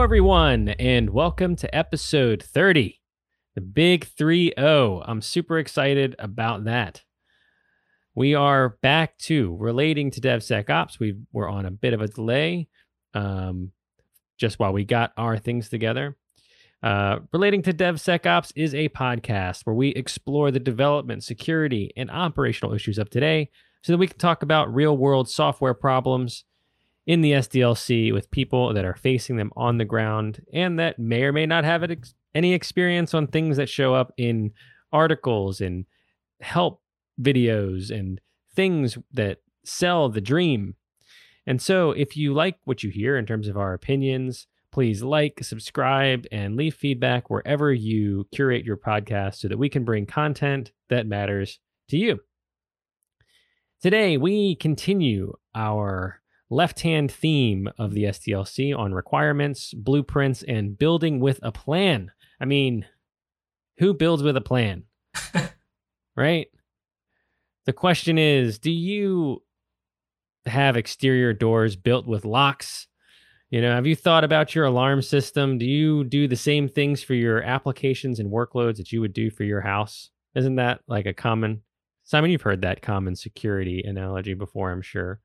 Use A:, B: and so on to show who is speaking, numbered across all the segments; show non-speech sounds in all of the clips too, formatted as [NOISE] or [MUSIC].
A: Hello, everyone, and welcome to episode 30, the big 3 0. I'm super excited about that. We are back to relating to DevSecOps. We were on a bit of a delay um, just while we got our things together. Uh, relating to DevSecOps is a podcast where we explore the development, security, and operational issues of today so that we can talk about real world software problems in the SDLC with people that are facing them on the ground and that may or may not have ex- any experience on things that show up in articles and help videos and things that sell the dream. And so, if you like what you hear in terms of our opinions, please like, subscribe, and leave feedback wherever you curate your podcast so that we can bring content that matters to you. Today, we continue our left hand theme of the SDLC on requirements, blueprints, and building with a plan. I mean, who builds with a plan? [LAUGHS] right? The question is do you have exterior doors built with locks? You know, have you thought about your alarm system? Do you do the same things for your applications and workloads that you would do for your house? Isn't that like a common Simon, you've heard that common security analogy before, I'm sure.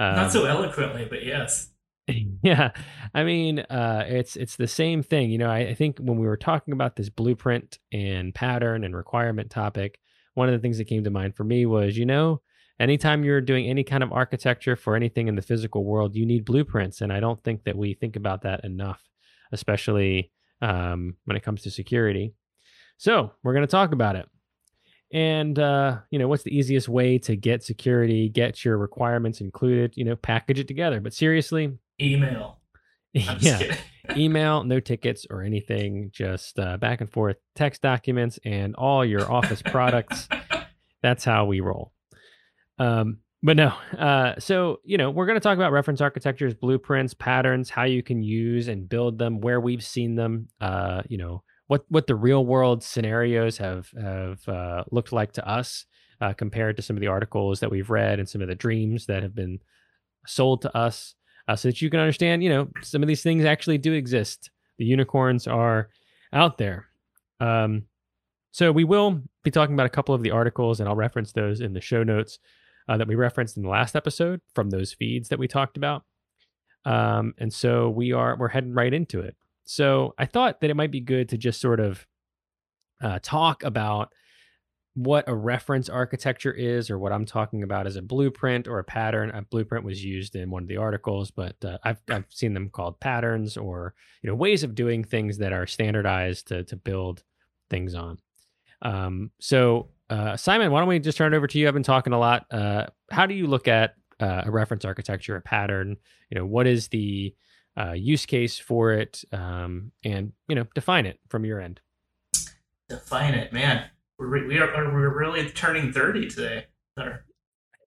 B: Um, Not so eloquently, but yes. [LAUGHS]
A: Yeah, I mean, uh, it's it's the same thing. You know, I, I, think when we were talking about this blueprint and pattern and requirement topic, one of the things that came to mind for me was, you know, anytime you're doing any kind of architecture for anything in the physical world, you need blueprints, and I don't think that we think about that enough, especially um, when it comes to security. So we're going to talk about it and uh, you know what's the easiest way to get security get your requirements included you know package it together? But seriously
B: email. [LAUGHS]
A: Yeah [LAUGHS] email no tickets or anything just uh, back and forth text documents and all your office products. That's how we roll. Um, but no uh, so you know we're going to talk about reference architectures blueprints patterns how you can use and build them where we've seen them uh, you know what what the real world scenarios have have uh, looked like to us uh, compared to some of the articles that we've read and some of the dreams that have been sold to us, uh, so that you can understand, you know, some of these things actually do exist. The unicorns are out there. Um, so we will be talking about a couple of the articles, and I'll reference those in the show notes uh, that we referenced in the last episode from those feeds that we talked about. Um, and so we are we're heading right into it. So I thought that it might be good to just sort of uh, talk about what a reference architecture is, or what I'm talking about as a blueprint or a pattern. A blueprint was used in one of the articles, but uh, I've I've seen them called patterns or you know ways of doing things that are standardized to to build things on. Um, so uh, Simon, why don't we just turn it over to you? I've been talking a lot. Uh, how do you look at uh, a reference architecture, a pattern? You know, what is the uh, use case for it, um, and you know, define it from your end.
B: Define it, man. We're we are we're really turning thirty today. Our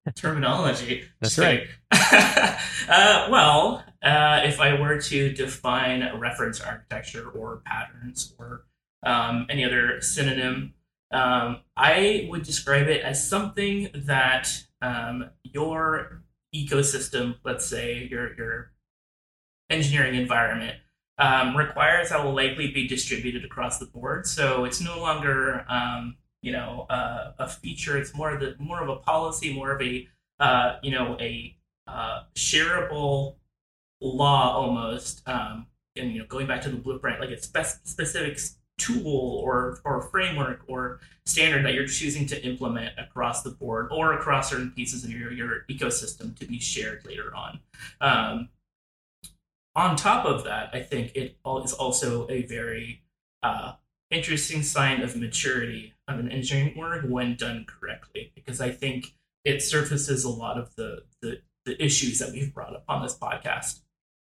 B: [LAUGHS] terminology.
A: That's right. [LAUGHS]
B: uh, well, uh, if I were to define reference architecture or patterns or um, any other synonym, um, I would describe it as something that um, your ecosystem, let's say your your engineering environment um, requires that will likely be distributed across the board. So it's no longer um, you know uh, a feature. It's more of the more of a policy, more of a uh, you know a uh, shareable law almost. Um, and you know going back to the blueprint, like a spe- specific tool or or framework or standard that you're choosing to implement across the board or across certain pieces of your, your ecosystem to be shared later on. Um, on top of that, I think it is also a very uh, interesting sign of maturity of an engineering org when done correctly, because I think it surfaces a lot of the, the, the issues that we've brought up on this podcast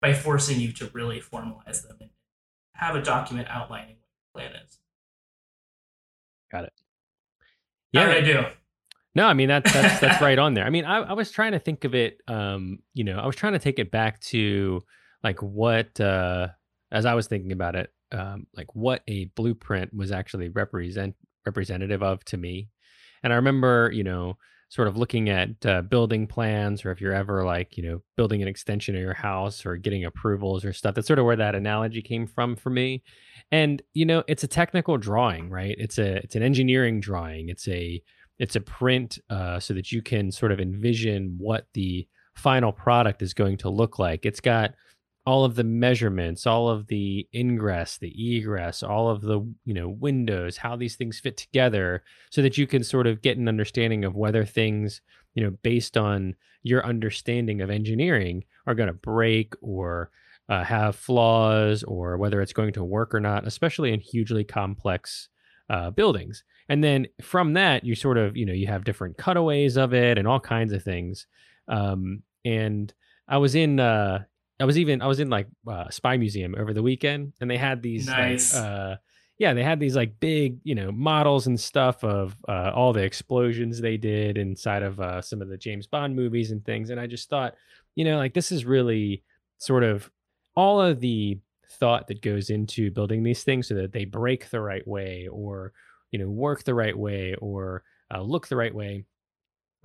B: by forcing you to really formalize them and have a document outlining what your plan is.
A: Got it.
B: Yeah, I do?
A: No, I mean that's that's that's [LAUGHS] right on there. I mean, I, I was trying to think of it. Um, you know, I was trying to take it back to like what uh as I was thinking about it, um, like what a blueprint was actually represent representative of to me. And I remember, you know, sort of looking at uh, building plans or if you're ever like you know building an extension of your house or getting approvals or stuff that's sort of where that analogy came from for me. And you know it's a technical drawing right? It's a it's an engineering drawing. It's a it's a print uh, so that you can sort of envision what the final product is going to look like. It's got all of the measurements, all of the ingress, the egress, all of the you know windows, how these things fit together, so that you can sort of get an understanding of whether things you know based on your understanding of engineering are going to break or uh, have flaws or whether it's going to work or not, especially in hugely complex uh, buildings. And then from that, you sort of you know you have different cutaways of it and all kinds of things. Um, and I was in uh, I was even I was in like uh, Spy Museum over the weekend, and they had these
B: Nice.
A: like, uh, yeah, they had these like big you know models and stuff of uh, all the explosions they did inside of uh, some of the James Bond movies and things, and I just thought, you know, like this is really sort of all of the thought that goes into building these things so that they break the right way or you know work the right way or uh, look the right way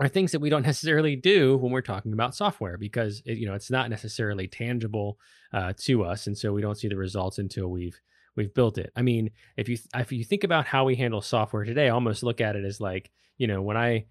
A: are things that we don't [LAUGHS] necessarily do when we're talking about software because it, you know it's not necessarily tangible uh, to us, and so we don't see the results until we've we've built it. I mean, if you if you think about how we handle software today, I almost look at it as like you know when I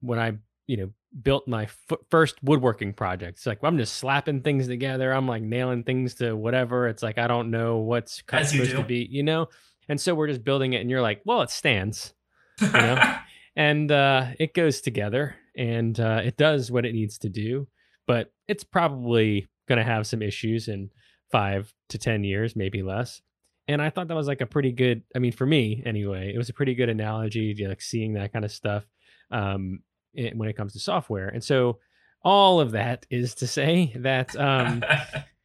A: when I you know built my f- first woodworking project. It's like I'm just slapping things together. I'm like nailing things to whatever. It's like I don't know what's cut-
B: As you
A: supposed to be, you know. And so we're just building it, and you're like, well, it stands you know? [LAUGHS] and uh, it goes together and uh, it does what it needs to do but it's probably going to have some issues in five to ten years maybe less. And i thought that was like a pretty good i mean for me anyway it was a pretty good analogy to like seeing that kind of stuff um, when it comes to software. And so all of that is to say that um, [LAUGHS]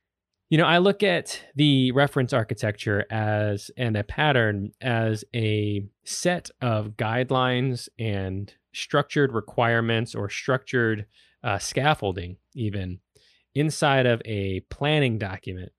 A: you know, I look at the reference architecture as and a pattern as a set of guidelines and structured requirements or structured uh, scaffolding, even inside of a planning document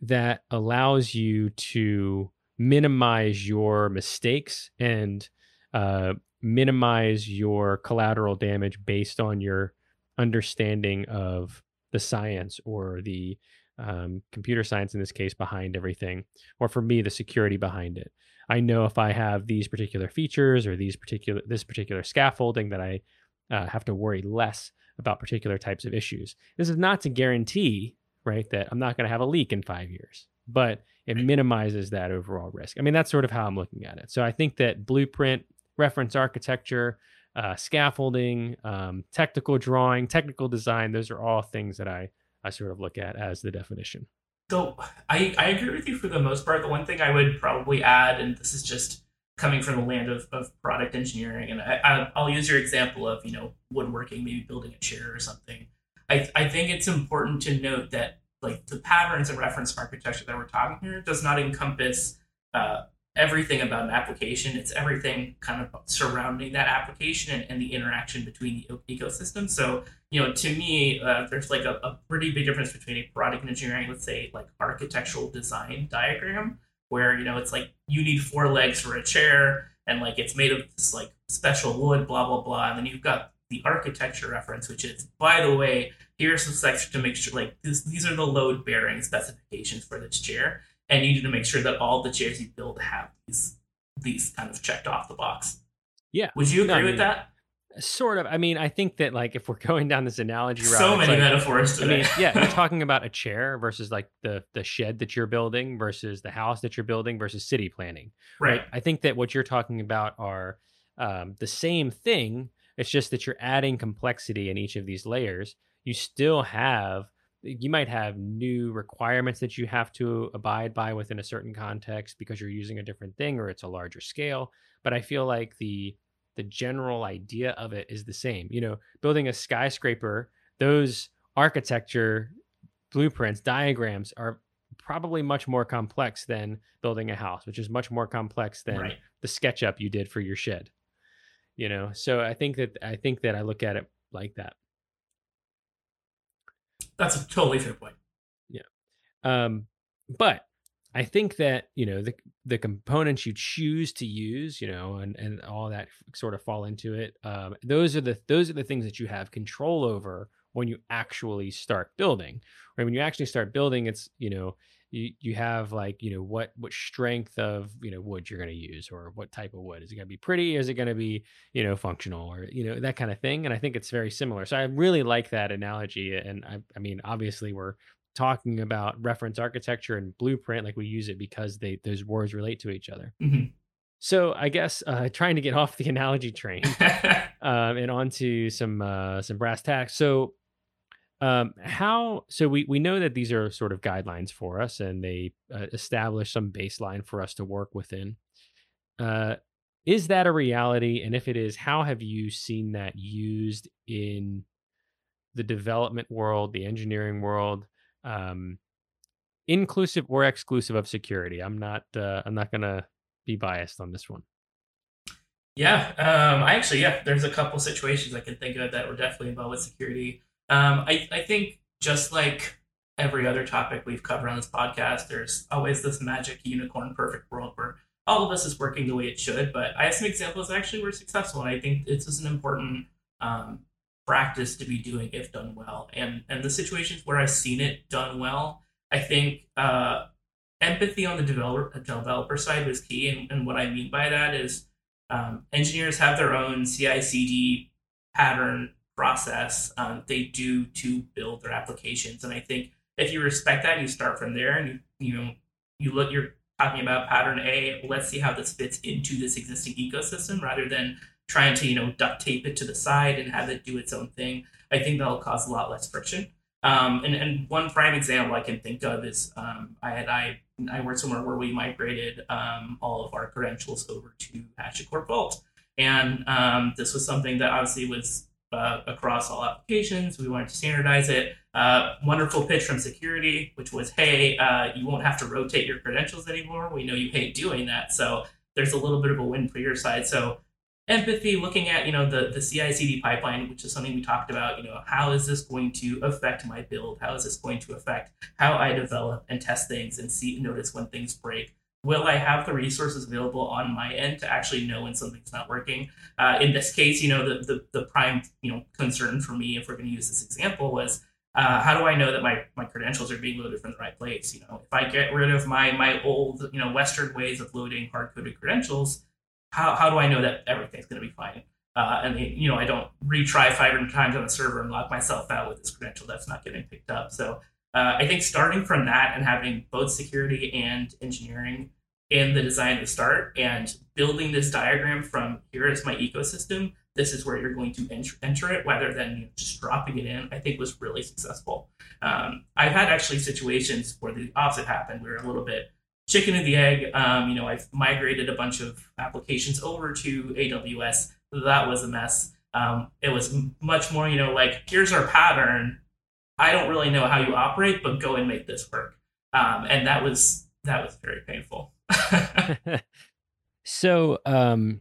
A: that allows you to minimize your mistakes and uh, minimize your collateral damage based on your understanding of the science or the um, computer science in this case behind everything, or for me, the security behind it. I know if I have these particular features or these particular this particular scaffolding that I uh, have to worry less about particular types of issues. This is not to guarantee, right, that I'm not going to have a leak in five years, but it minimizes that overall risk. I mean, that's sort of how I'm looking at it. So I think that blueprint, reference architecture, uh, scaffolding, um, technical drawing, technical design, those are all things that I I sort of look at as the definition.
B: So I, I agree with you for the most part. The one thing I would probably add, and this is just coming from the land of, of product engineering, and I, I'll use your example of you know woodworking, maybe building a chair or something. I, I think it's important to note that like the patterns and reference architecture that we're talking here does not encompass uh, everything about an application. It's everything kind of surrounding that application and, and the interaction between the ecosystem. So you know, to me, uh, there's like a, a pretty big difference between a product engineering, let's say, like architectural design diagram, where you know it's like you need four legs for a chair, and like it's made of this like special wood, blah blah blah, and then you've got the architecture reference, which is, by the way, here's some section to make sure like this, these are the load bearing specifications for this chair, and you need to make sure that all the chairs you build have these these kind of checked off the box.
A: Yeah.
B: Would you agree
A: I
B: with that?
A: Sort of. I mean, I think that like if we're [LAUGHS] going down this analogy route,
B: So many
A: like-
B: metaphors
A: I mean, yeah, you're [LAUGHS] talking about a chair versus like the the shed that you're building versus the house that you're building versus city planning.
B: right.
A: I think that what you're talking about are um, the same thing. It's just that you're adding complexity in each of these layers. You still have, you might have new requirements that you have to abide by within a certain context because you're using a different thing or it's a larger scale. But I feel like the the general idea of it is the same. You know, building a skyscraper, those architecture blueprints, diagrams are probably much more complex than building a house, which is much more complex than
B: Right.
A: the SketchUp you did for your shed. You know, so I think that I think that I look at it like that.
B: That's a totally fair point. Yeah.
A: Um, but I think that you know the the components you choose to use, you know, and and all that sort of fall into it. Um, those are the those are the things that you have control over when you actually start building. Right when you actually start building, it's you know you you have like you know what what strength of you know wood you're going to use or what type of wood. Is it going to be pretty? Is it going to be you know functional or you know that kind of thing and i think it's very similar. So i really like that analogy and i, I mean obviously we're talking about reference architecture and blueprint like we use it because they those words relate to each other.
B: Mm-hmm.
A: so i guess uh, [LAUGHS] trying to get off the analogy train [LAUGHS] um, and onto some uh, some brass tacks. So um, how so we we know that these are sort of guidelines for us and they uh, establish some baseline for us to work within. Uh, is that a reality? And if it is how have you seen that used in the development world the engineering world um, inclusive or exclusive of security? I'm not uh, i'm not gonna be biased on this one.
B: Yeah um, i actually yeah there's a couple situations i can think of that were definitely involved with security um, I, I think just like every other topic we've covered on this podcast, there's always this magic unicorn perfect world where all of us is working the way it should. But I have some examples actually were successful, and I think this is an important um, practice to be doing if done well. And and the situations where I've seen it done well, I think uh, empathy on the developer developer side was key. And, and what I mean by that is um, engineers have their own CI/CD pattern process um, they do to build their applications. And I think if you respect that, and you start from there, and you you know you look you're talking about pattern A. Let's see how this fits into this existing ecosystem, rather than trying to you know duct tape it to the side and have it do its own thing. I think that'll cause a lot less friction. Um, and, and one prime example I can think of is um, I had I I worked somewhere where we migrated um, all of our credentials over to HashiCorp Vault, and um, this was something that obviously was uh, across all applications. We wanted to standardize it. Uh, wonderful pitch from security, which was, hey, uh, you won't have to rotate your credentials anymore. We know you hate doing that. So there's a little bit of a win for your side. So empathy, looking at, you know, the, the CI/CD pipeline, which is something we talked about, you know, how is this going to affect my build? How is this going to affect how I develop and test things and see notice when things break? Will I have the resources available on my end to actually know when something's not working? Uh, in this case, you know, the, the, the prime, you know, concern for me, if we're going to use this example, was uh, how do I know that my, my credentials are being loaded from the right place? You know, if I get rid of my my old, you know, Western ways of loading hard coded credentials, how, how do I know that everything's going to be fine? Uh, and you know, I don't retry five hundred times on the server and lock myself out with this credential that's not getting picked up. So uh, I think starting from that and having both security and engineering in the design to start and building this diagram from here is my ecosystem this is where you're going to enter, enter it rather than you know, just dropping it in i think was really successful. Um, i've had actually situations where the opposite happened we were a little bit chicken and the egg um, you know i've migrated a bunch of applications over to aws that was a mess. Um, it was much more you know like here's our pattern I don't really know how you operate, but go and make this work. Um, and that was that was very painful. [LAUGHS]
A: so, um,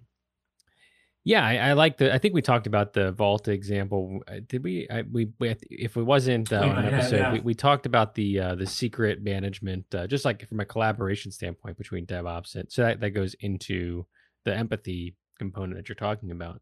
A: yeah, I, I, like the. I think we talked about the Vault example. Uh, did we? I, we, we if it wasn't uh, on an episode, yeah. we, we talked about the uh, the secret management, uh, just like from a collaboration standpoint between DevOps, and so that, that goes into the empathy component that you're talking about.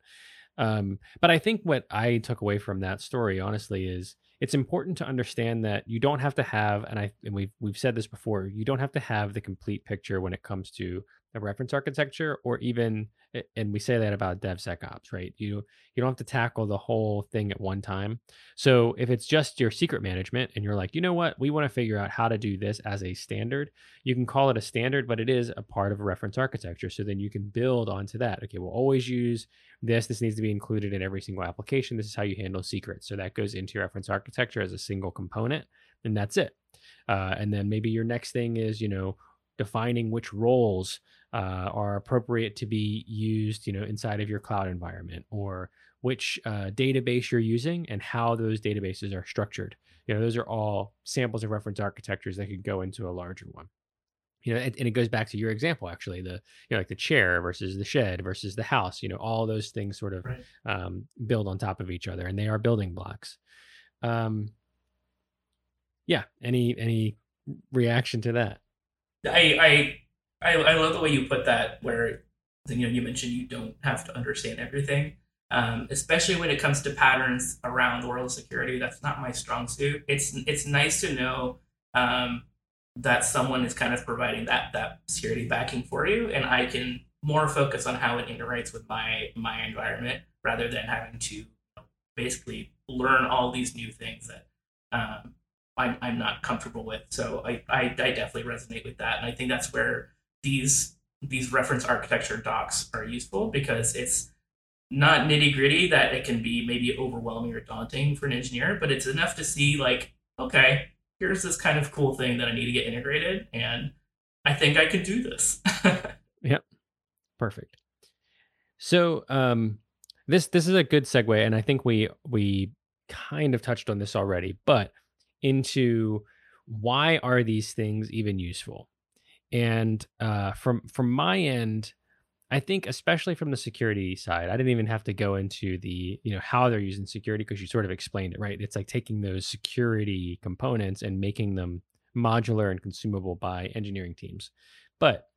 A: Um, but I think what I took away from that story, honestly, is it's important to understand that you don't have to have and i and we've we've said this before you don't have to have the complete picture when it comes to a reference architecture or even and we say that about DevSecOps, right? You you don't have to tackle the whole thing at one time. So if it's just your secret management and you're like, you know what, we want to figure out how to do this as a standard, you can call it a standard, but it is a part of a reference architecture. So then you can build onto that. Okay, we'll always use this. This needs to be included in every single application. This is how you handle secrets. So that goes into your reference architecture as a single component, and that's it. Uh, and then maybe your next thing is, you know, defining which roles uh, are appropriate to be used, you know, inside of your cloud environment, or which uh, database you're using and how those databases are structured. You know, those are all samples of reference architectures that could go into a larger one. You know, and, and it goes back to your example actually, the you know like the chair versus the shed versus the house. You know, all those things sort of right. um, build on top of each other, and they are building blocks. Um, yeah. Any any reaction to that?
B: I, I I love the way you put that. Where you know you mentioned you don't have to understand everything, um, especially when it comes to patterns around world security. That's not my strong suit. It's it's nice to know um, that someone is kind of providing that that security backing for you, and I can more focus on how it interacts with my my environment rather than having to basically learn all these new things that um, I'm, I'm not comfortable with. So I, I, I definitely resonate with that, and I think that's where these these reference architecture docs are useful because it's not nitty gritty that it can be maybe overwhelming or daunting for an engineer, but it's enough to see like, okay, here's this kind of cool thing that I need to get integrated, and I think I can do this. [LAUGHS]
A: yep, perfect. So um, this this is a good segue, and I think we we kind of touched on this already, but into why are these things even useful? And uh, from from my end, I think especially from the security side, I didn't even have to go into the you know how they're using security because you sort of explained it right. It's like taking those security components and making them modular and consumable by engineering teams. But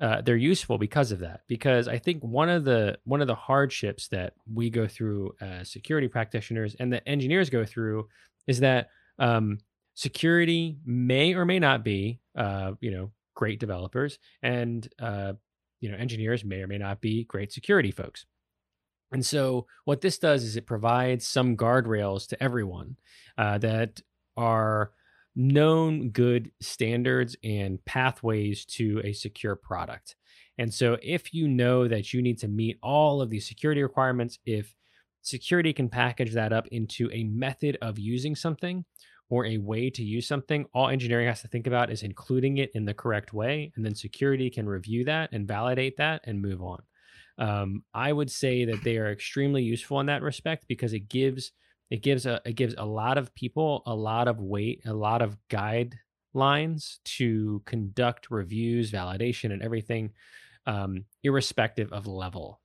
A: uh, they're useful because of that. Because I think one of the one of the hardships that we go through as security practitioners and that engineers go through is that um, security may or may not be, uh, you know, great developers, and uh, you know, engineers may or may not be great security folks. And so, what this does is it provides some guardrails to everyone uh, that are known good standards and pathways to a secure product. And so, if you know that you need to meet all of these security requirements, if security can package that up into a method of using something or a way to use something, all engineering has to think about is including it in the correct way. And then security can review that and validate that and move on. Um, I would say that they are extremely useful in that respect because it gives it gives a it gives a lot of people a lot of weight, a lot of guidelines to conduct reviews, validation, and everything, um, irrespective of level.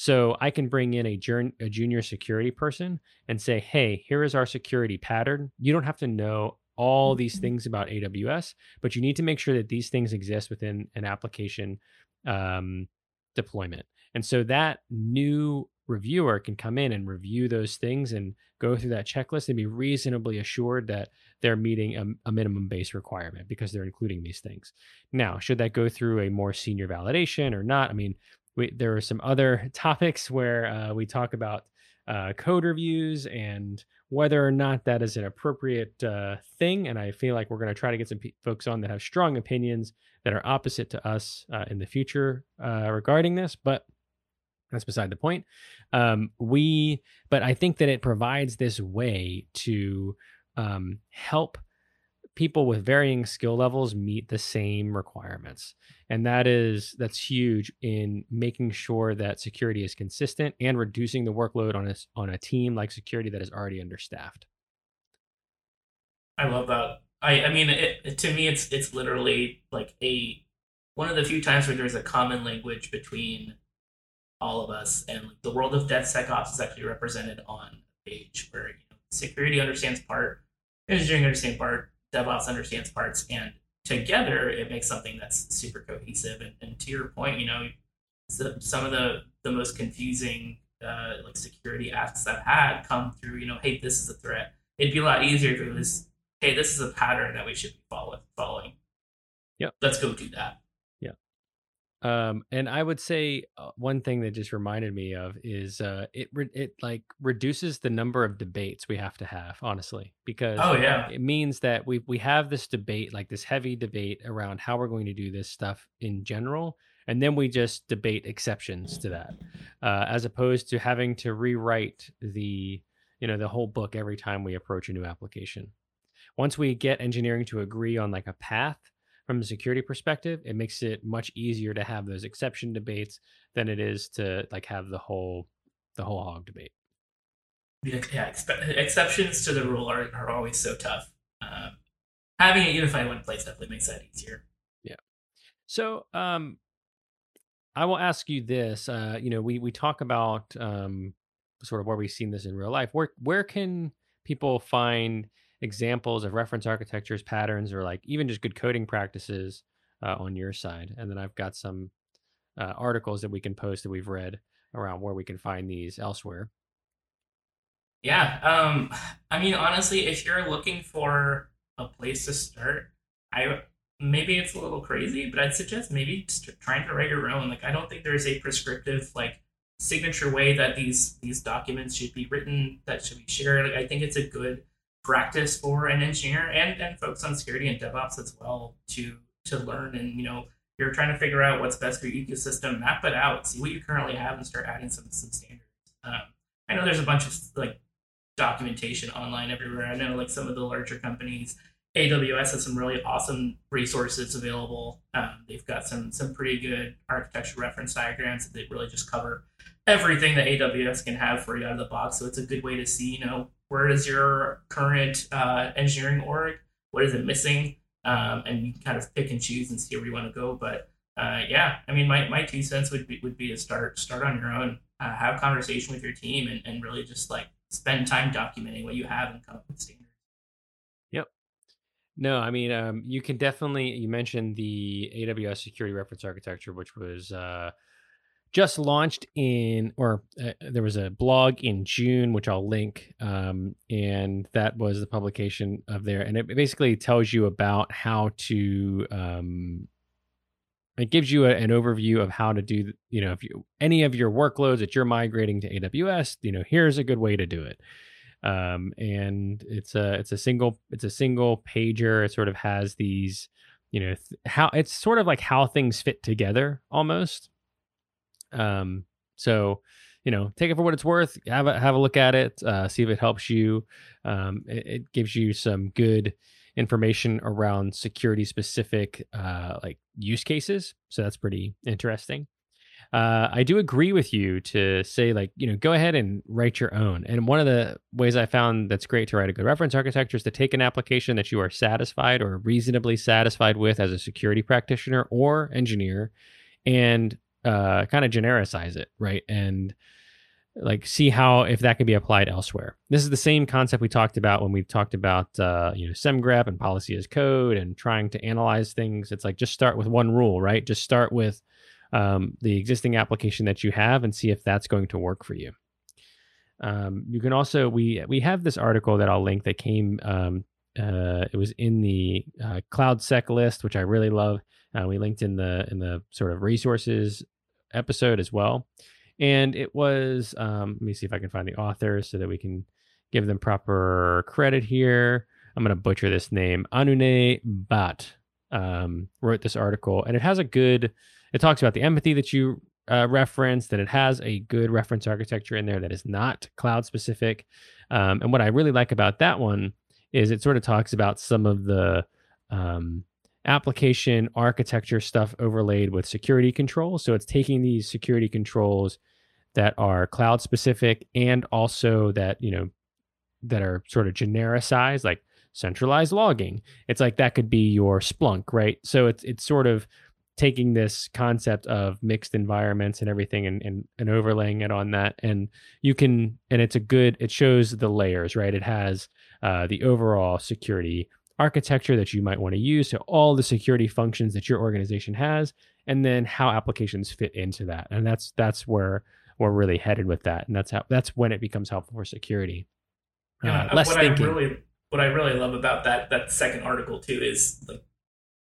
A: So I can bring in a, jun- a junior security person and say, "Hey, here is our security pattern. You don't have to know all these mm-hmm. things about AWS, but you need to make sure that these things exist within an application um, deployment." And so that new reviewer can come in and review those things and go through that checklist and be reasonably assured that they're meeting a, a, minimum base requirement because they're including these things. Now, should that go through a more senior validation or not? I mean, we, there are some other [LAUGHS] topics where uh, we talk about uh, code reviews and whether or not that is an appropriate uh, thing. And I feel like we're going to try to get some p- folks on that have strong opinions that are opposite to us uh, in the future uh, regarding this. But that's beside the point. Um, we, but I think that it provides this way to um, help people with varying skill levels meet the same requirements and that is that's huge in making sure that security is consistent and reducing the workload on a on a team like security that is already understaffed
B: i love that i i mean it, to me it's it's literally like a one of the few times where there's a common language between all of us. And like, the world of DevSecOps is actually represented on a page where you know, security understands part, engineering understands part, DevOps understands parts, and together it makes something that's super cohesive. And, and to your point, you know, some of the the most confusing uh, like security asks I've had come through. You know, hey, this is a threat. It'd be a lot easier if it was, hey, this is a pattern that we should be follow- following.
A: Yeah,
B: Let's go do that.
A: Um, and I would say uh, one thing that just reminded me of is uh, it re- it like reduces the number of debates we have to have, honestly, because
B: oh yeah,
A: it means that we we have this debate, like this heavy debate around how we're going to do this stuff in general, and then we just debate exceptions to that, uh, as opposed to having to rewrite the you know the whole book every time we approach a new application. Once we get engineering to agree on like a path from a security perspective, it makes it much easier to have those exception debates than it is to like have the whole the whole hog debate.
B: Yeah, expe- exceptions to the rule are, are always so tough. Um, having it unified one place definitely makes that easier.
A: Yeah. So, um, I will ask you this. Uh, you know, we we talk about um, sort of where we've seen this in real life. Where where can people find examples of reference architectures, patterns, or like even just good coding practices uh, on your side, and then I've got some uh, articles that we can post that we've read around where we can find these elsewhere.
B: Yeah, um, I mean, honestly, if you're looking for a place to start, I maybe it's a little crazy, but I'd suggest maybe trying to write your own. Like, I don't think there's a prescriptive like signature way that these these documents should be written that should be shared. Like, I think it's a good practice for an engineer and and folks on security and DevOps as well to to learn and you know you're trying to figure out what's best for your ecosystem, map it out, see what you currently have, and start adding some some standards. Um, I know there's a bunch of like documentation online everywhere. I know like some of the larger companies, AWS has some really awesome resources available. Um, they've got some some pretty good architecture reference diagrams that they really just cover everything that AWS can have for you out of the box. So it's a good way to see, you know, where is your current uh, engineering org? What is it missing? Um, and you can kind of pick and choose and see where you want to go. But uh, yeah, I mean, my, my two cents would be would be to start start on your own, uh, have conversation with your team, and, and really just like spend time documenting what you have and come up with standards.
A: Yep. No, I mean, um, you can definitely. You mentioned the AWS Security Reference Architecture, which was uh, just launched in, or uh, there was a blog in June, which I'll link, um, and that was the publication of there, and it basically tells you about how to. Um, it gives you a, an overview of how to do, you know, if you any of your workloads that you're migrating to AWS, you know, here's a good way to do it. Um, and it's a it's a single it's a single pager. It sort of has these, you know, th- how it's sort of like how things fit together almost. Um, so you know, take it for what it's worth. Have a have a look at it. Uh, see if it helps you. Um, it, it gives you some good information around security specific uh, like use cases. So that's pretty interesting. Uh, I do agree with you to say like you know go ahead and write your own. And one of the ways I found that's great to write a good reference architecture is to take an application that you are satisfied or reasonably satisfied with as a security practitioner or engineer, and uh, kind of genericize it, right? And like see how if that can be applied elsewhere. This is the same concept we talked about when we talked about uh, you know Semgrep and policy as code and trying to analyze things. It's like just start with one rule, right? Just start with um, the existing application that you have and see if that's going to work for you. Um, you can also we we have this article that I'll link that came. Um, uh, it was in the uh, CloudSecList, which I really love. Uh, we linked in the in the sort of resources episode as well. And it was um, let me see if i can find the author so that we can give them proper credit here. I'm going to butcher this name. Anune Bat um, wrote this article and it has a good it talks about the empathy that you uh, referenced that it has a good reference architecture in there that is not cloud specific. Um, and what i really like about that one is it sort of talks about some of the um, application architecture stuff overlaid with security controls. So it's taking these security controls that are cloud specific and also that you know that are sort of genericized like centralized logging. It's like that could be your splunk right? So it's it's sort of taking this concept of mixed environments and everything and, and and overlaying it on that. And you can and it's a good it shows the layers right? It has uh, the overall security architecture that you might want to use so all the security functions that your organization has and then how applications fit into that and that's that's where we're really headed with that, and that's how that's when it becomes helpful for security.
B: Yeah, uh, less what thinking. I really what I really love about that that second article too is like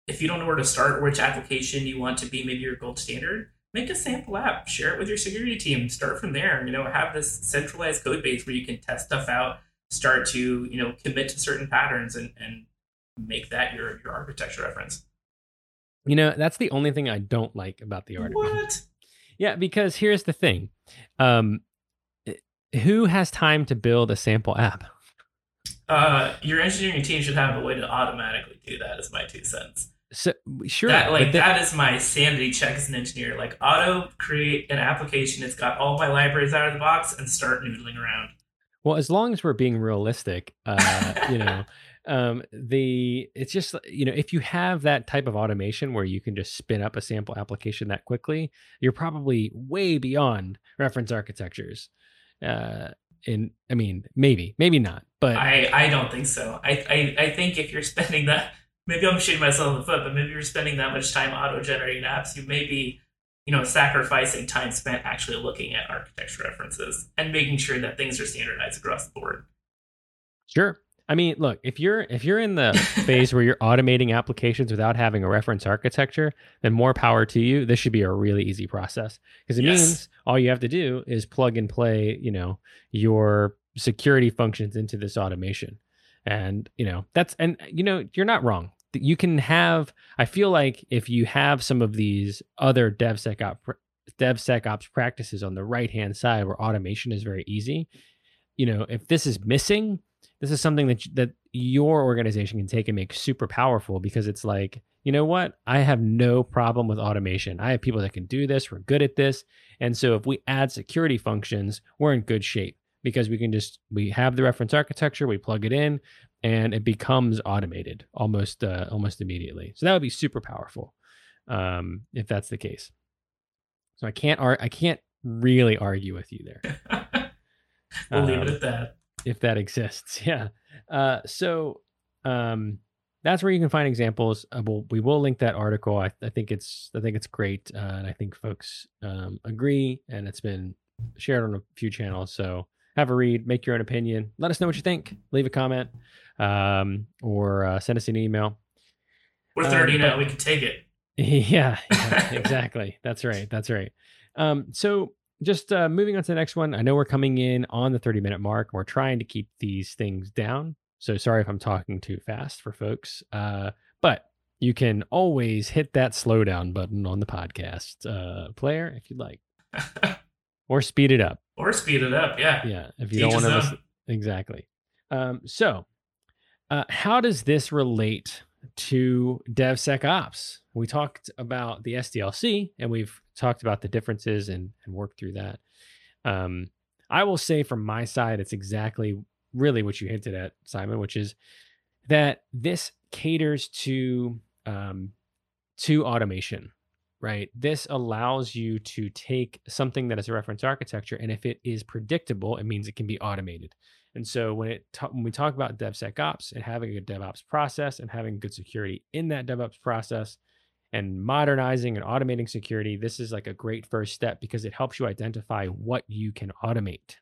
B: if you don't know where to start, which application you want to be maybe your gold standard, make a sample app, share it with your security team, start from there. You know, have this centralized code base where you can test stuff out, start to you know commit to certain patterns, and and make that your your architecture reference.
A: You know, that's the only thing I don't like about the article.
B: What?
A: Yeah, because here's the thing. Um, who has time to build a sample app?
B: Uh, your engineering team should have a way to automatically do that. Is my two cents.
A: So sure,
B: that, like that is my sanity check as an engineer. Like auto create an application. It's got all my libraries out of the box and start noodling around.
A: Well, as long as we're being realistic, uh, you [LAUGHS] know, um, the it's just you know if you have that type of automation where you can just spin up a sample application that quickly, you're probably way beyond reference architectures. Uh, in I mean, maybe, maybe not, but
B: I I don't think so. I I, I think if you're spending that [LAUGHS] maybe I'm shooting myself in the foot, but maybe you're spending that much time auto generating apps, you may be, you know, sacrificing time spent actually looking at architecture references and making sure that things are standardized across the board.
A: Sure. I mean, look, if you're if you're in the phase where you're automating applications without having a reference architecture, then more power to you. This should be a really easy process because it yes. means all you have to do is plug and play, you know, your security functions into this automation. And, you know, that's and you know, you're not wrong. You can have I feel like if you have some of these other DevSecOps DevSecOps practices on the right-hand side where automation is very easy, you know, if this is missing, this is something that that your organization can take and make super powerful because it's like you know what? I have no problem with automation. I have people that can do this. We're good at this. And so if we add security functions we're in good shape because we can just we have the reference architecture we plug it in and it becomes automated almost uh, almost immediately. So that would be super powerful um, if that's the case. So i can't ar- i can't really argue with you there. [LAUGHS]
B: We'll um, leave it at that
A: if that exists. [LAUGHS] Yeah. Uh, so um, that's where you can find examples. Uh, we'll, we will link that article. I, I think it's I think it's great, uh, and I think folks um, agree. And it's been shared on a few channels. So have a read, make your own opinion. Let us know what you think. Leave a comment, um, or uh, send us an email.
B: We're thirty um, now. We can take it. [LAUGHS]
A: Yeah, yeah [LAUGHS] exactly. that's right. That's right. Um, so just uh, moving on to the next one. I know we're coming in on the 30 minute mark. We're trying to keep these things down. So sorry if I'm talking too fast for folks. Uh, but you can always hit that slowdown button on the podcast uh, player if you'd like, [LAUGHS] or speed it up.
B: Or speed it up. Yeah.
A: Yeah. If you don't want to listen. Exactly. Um, so, uh, how does this relate to DevSecOps? We talked about the SDLC and we've talked about the differences and, and worked through that. Um, I will say from my side, it's exactly really what you hinted at, Simon, which is that this caters to um, to automation, right? This allows you to take something that is a reference architecture, and if it is predictable, it means it can be automated. And so when it when we talk about DevSecOps and having a DevOps process and having good security in that DevOps process, and modernizing and automating security, this is like a great first step because it helps you identify what you can automate.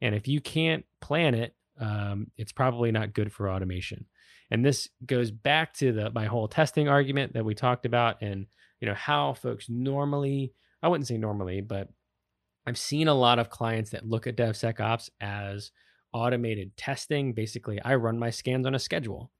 A: And if you can't plan it, um, it's probably not good for automation. And this goes back to the my whole testing argument that we talked about, and you know how folks normally, I wouldn't say normally, but I've seen a lot of clients that look at DevSecOps as automated testing. Basically, I run my scans on a schedule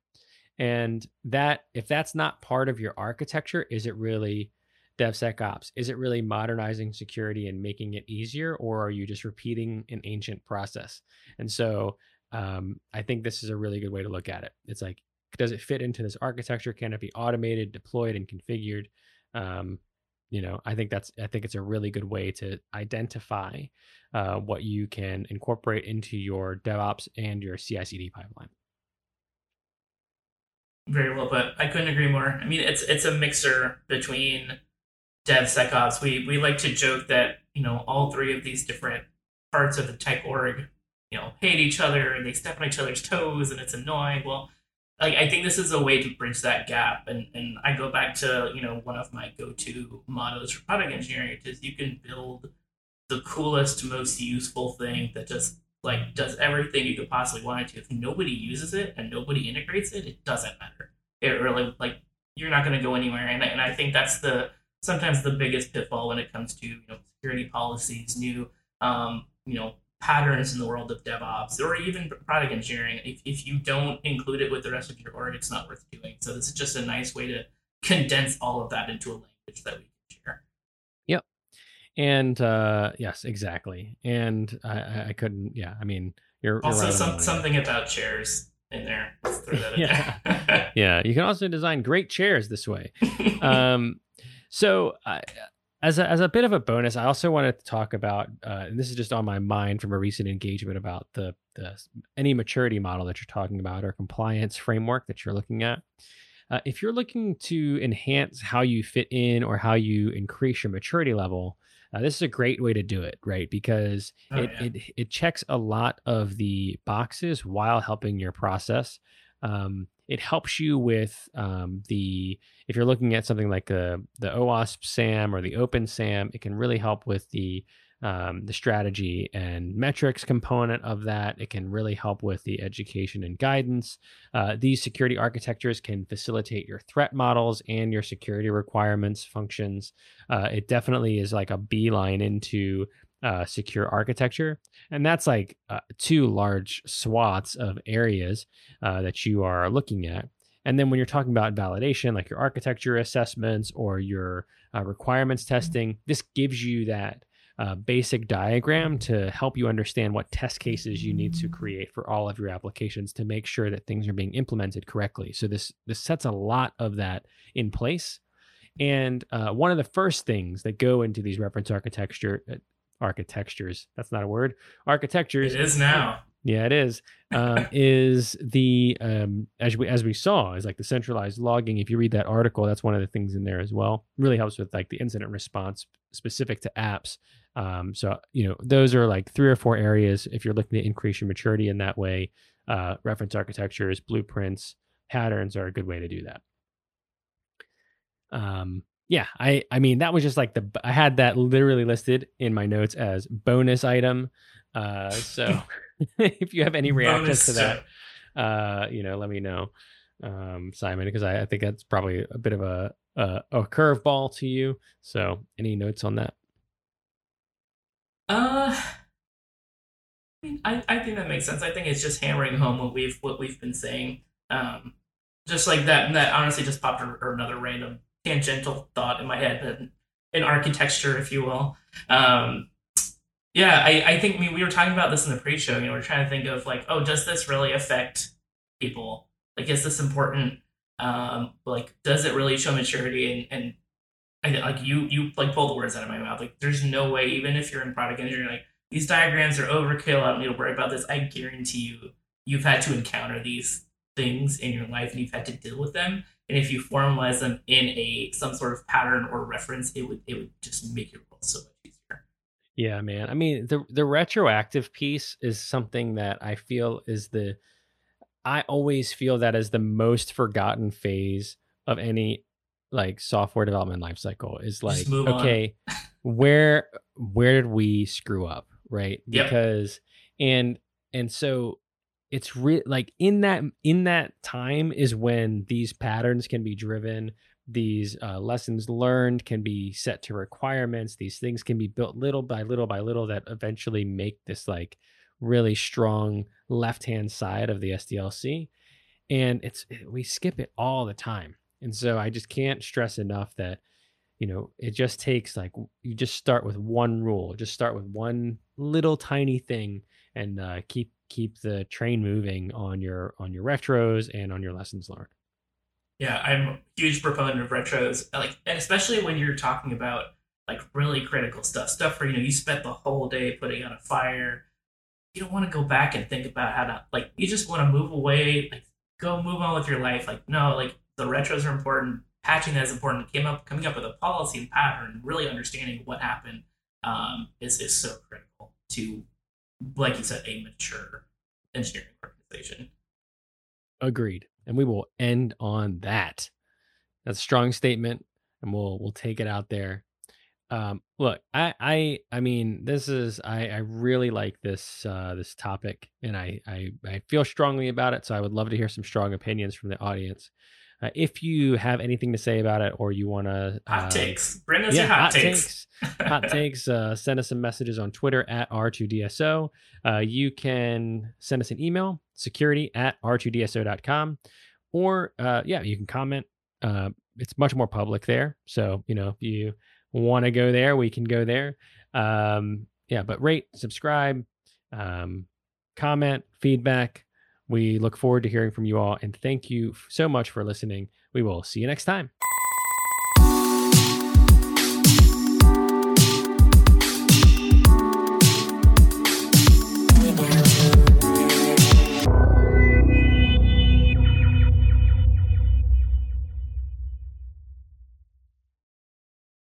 A: and that, if that's not part of your architecture, is it really DevSecOps? Is it really modernizing security and making it easier, or are you just repeating an ancient process? And so um, I think this is a really good way to look at it. It's like, does it fit into this architecture? Can it be automated, deployed, and configured? Um, you know, I think that's I think it's a really good way to identify uh, what you can incorporate into your DevOps and your CI/CD pipeline.
B: Very well put. I couldn't agree more. I mean, it's it's a mixer between DevSecOps. We we like to joke that you know all three of these different parts of the tech org, you know, hate each other and they step on each other's toes and it's annoying. Well, like I think this is a way to bridge that gap. And and I go back to you know one of my go to mottos for product engineering which is you can build the coolest, most useful thing that just like does everything you could possibly want it to. If nobody uses it and nobody integrates it, it doesn't matter. It really like you're not going to go anywhere. And and I think that's the sometimes the biggest pitfall when it comes to you know security policies, new um, you know patterns in the world of DevOps or even product engineering. If if you don't include it with the rest of your org, it's not worth doing. So this is just a nice way to condense all of that into a language that we
A: and uh, yes, exactly. And I, I couldn't. Yeah, I mean, you're
B: also
A: you're
B: some, something about chairs in there.
A: yeah, [LAUGHS] yeah. You can also design great chairs this way. um, so. I, as a, as a bit of a bonus, I also wanted to talk about, uh, and this is just on my mind from a recent engagement about the, the any maturity model that you're talking about or compliance framework that you're looking at. Uh, if you're looking to enhance how you fit in or how you increase your maturity level, uh, this is a great way to do it, right? Because oh, it, yeah. it it checks a lot of the boxes while helping your process. Um, it helps you with um, the if you're looking at something like uh, the OWASP SAMM or the OpenSAMM, it can really help with the um, the strategy and metrics component of that. It can really help with the education and guidance. Uh, these security architectures can facilitate your threat models and your security requirements functions. Uh, it definitely is like a beeline into uh, secure architecture. And that's like uh, two large swaths of areas uh, that you are looking at. And then when you're talking about validation, like your architecture assessments or your uh, requirements testing, this gives you that uh, basic diagram to help you understand what test cases you need to create for all of your applications to make sure that things are being implemented correctly. So this this sets a lot of that in place. And uh, one of the first things that go into these reference architecture uh, architectures that's not a word architectures
B: it is now
A: yeah it is um, [LAUGHS] is the um, as we as we saw is like the centralized logging if you read that article that's one of the things in there as well really helps with like the incident response specific to apps um, so you know those are like three or four areas if you're looking to increase your maturity in that way. Uh, reference architectures blueprints patterns are a good way to do that. Um yeah i i mean that was just like the i had that literally listed in my notes as bonus item. Uh so [LAUGHS] [LAUGHS] if you have any reactions bonus to that uh you know let me know um simon because I, I think that's probably a bit of a a, a curveball to you. So any notes on that
B: uh I, I think that makes sense. I think it's just hammering home what we've what we've been saying. Um, just like that that honestly just popped a, another random tangential thought in my head, That in architecture, if you will. Um, yeah, I, I think I mean, we were talking about this in the pre-show. You know, we're trying to think of like, oh, does this really affect people? Like, is this important? Um, like, does it really show maturity? And and I, like you you like pulled the words out of my mouth. Like, there's no way, even if you're in product engineering, like these diagrams are overkill. I don't need to worry about this. I guarantee you, you've had to encounter these things in your life and you've had to deal with them and if you formalize them in a some sort of pattern or reference it would it would just make your world so much easier
A: yeah man i mean the the retroactive piece is something that i feel is the i always feel that is the most forgotten phase of any like software development lifecycle is like okay where where did we screw up right?
B: Yep.
A: because and and so it's re- like in that in that time is when these patterns can be driven these uh, lessons learned can be set to requirements these things can be built little by little by little that eventually make this like really strong left hand side of the sdlc and it's we skip it all the time and so i just can't stress enough that you know it just takes like you just start with one rule just start with one little tiny thing and uh, keep keep the train moving on your on your retros and on your lessons learned.
B: Yeah, I'm a huge proponent of retros, like and especially when you're talking about like really critical stuff, stuff where you know you spent the whole day putting out a fire. You don't want to go back and think about how to like. You just want to move away, like go move on with your life. Like no, like the retros are important. Patching that is important. Came up coming up with a policy and pattern, really understanding what happened um, is is so critical to like you said, a mature engineering organization.
A: Agreed. And we will end on that. That's a strong statement, and we'll we'll take it out there. Um, look, I I I mean, this is I I really like this uh, this topic, and I I I feel strongly about it. So I would love to hear some strong opinions from the audience. Uh, if you have anything to say about it or you want to
B: hot uh, takes, bring us yeah, your hot, hot takes.
A: takes hot [LAUGHS] takes. Uh, send us some messages on Twitter at R2DSO. Uh, you can send us an email, security at R2DSO.com. Or, uh, yeah, you can comment. Uh, it's much more public there. So, you know, if you want to go there, we can go there. Um, yeah, but rate, subscribe, um, comment, feedback we look forward to hearing from you all and thank you so much for listening. We will see you next time.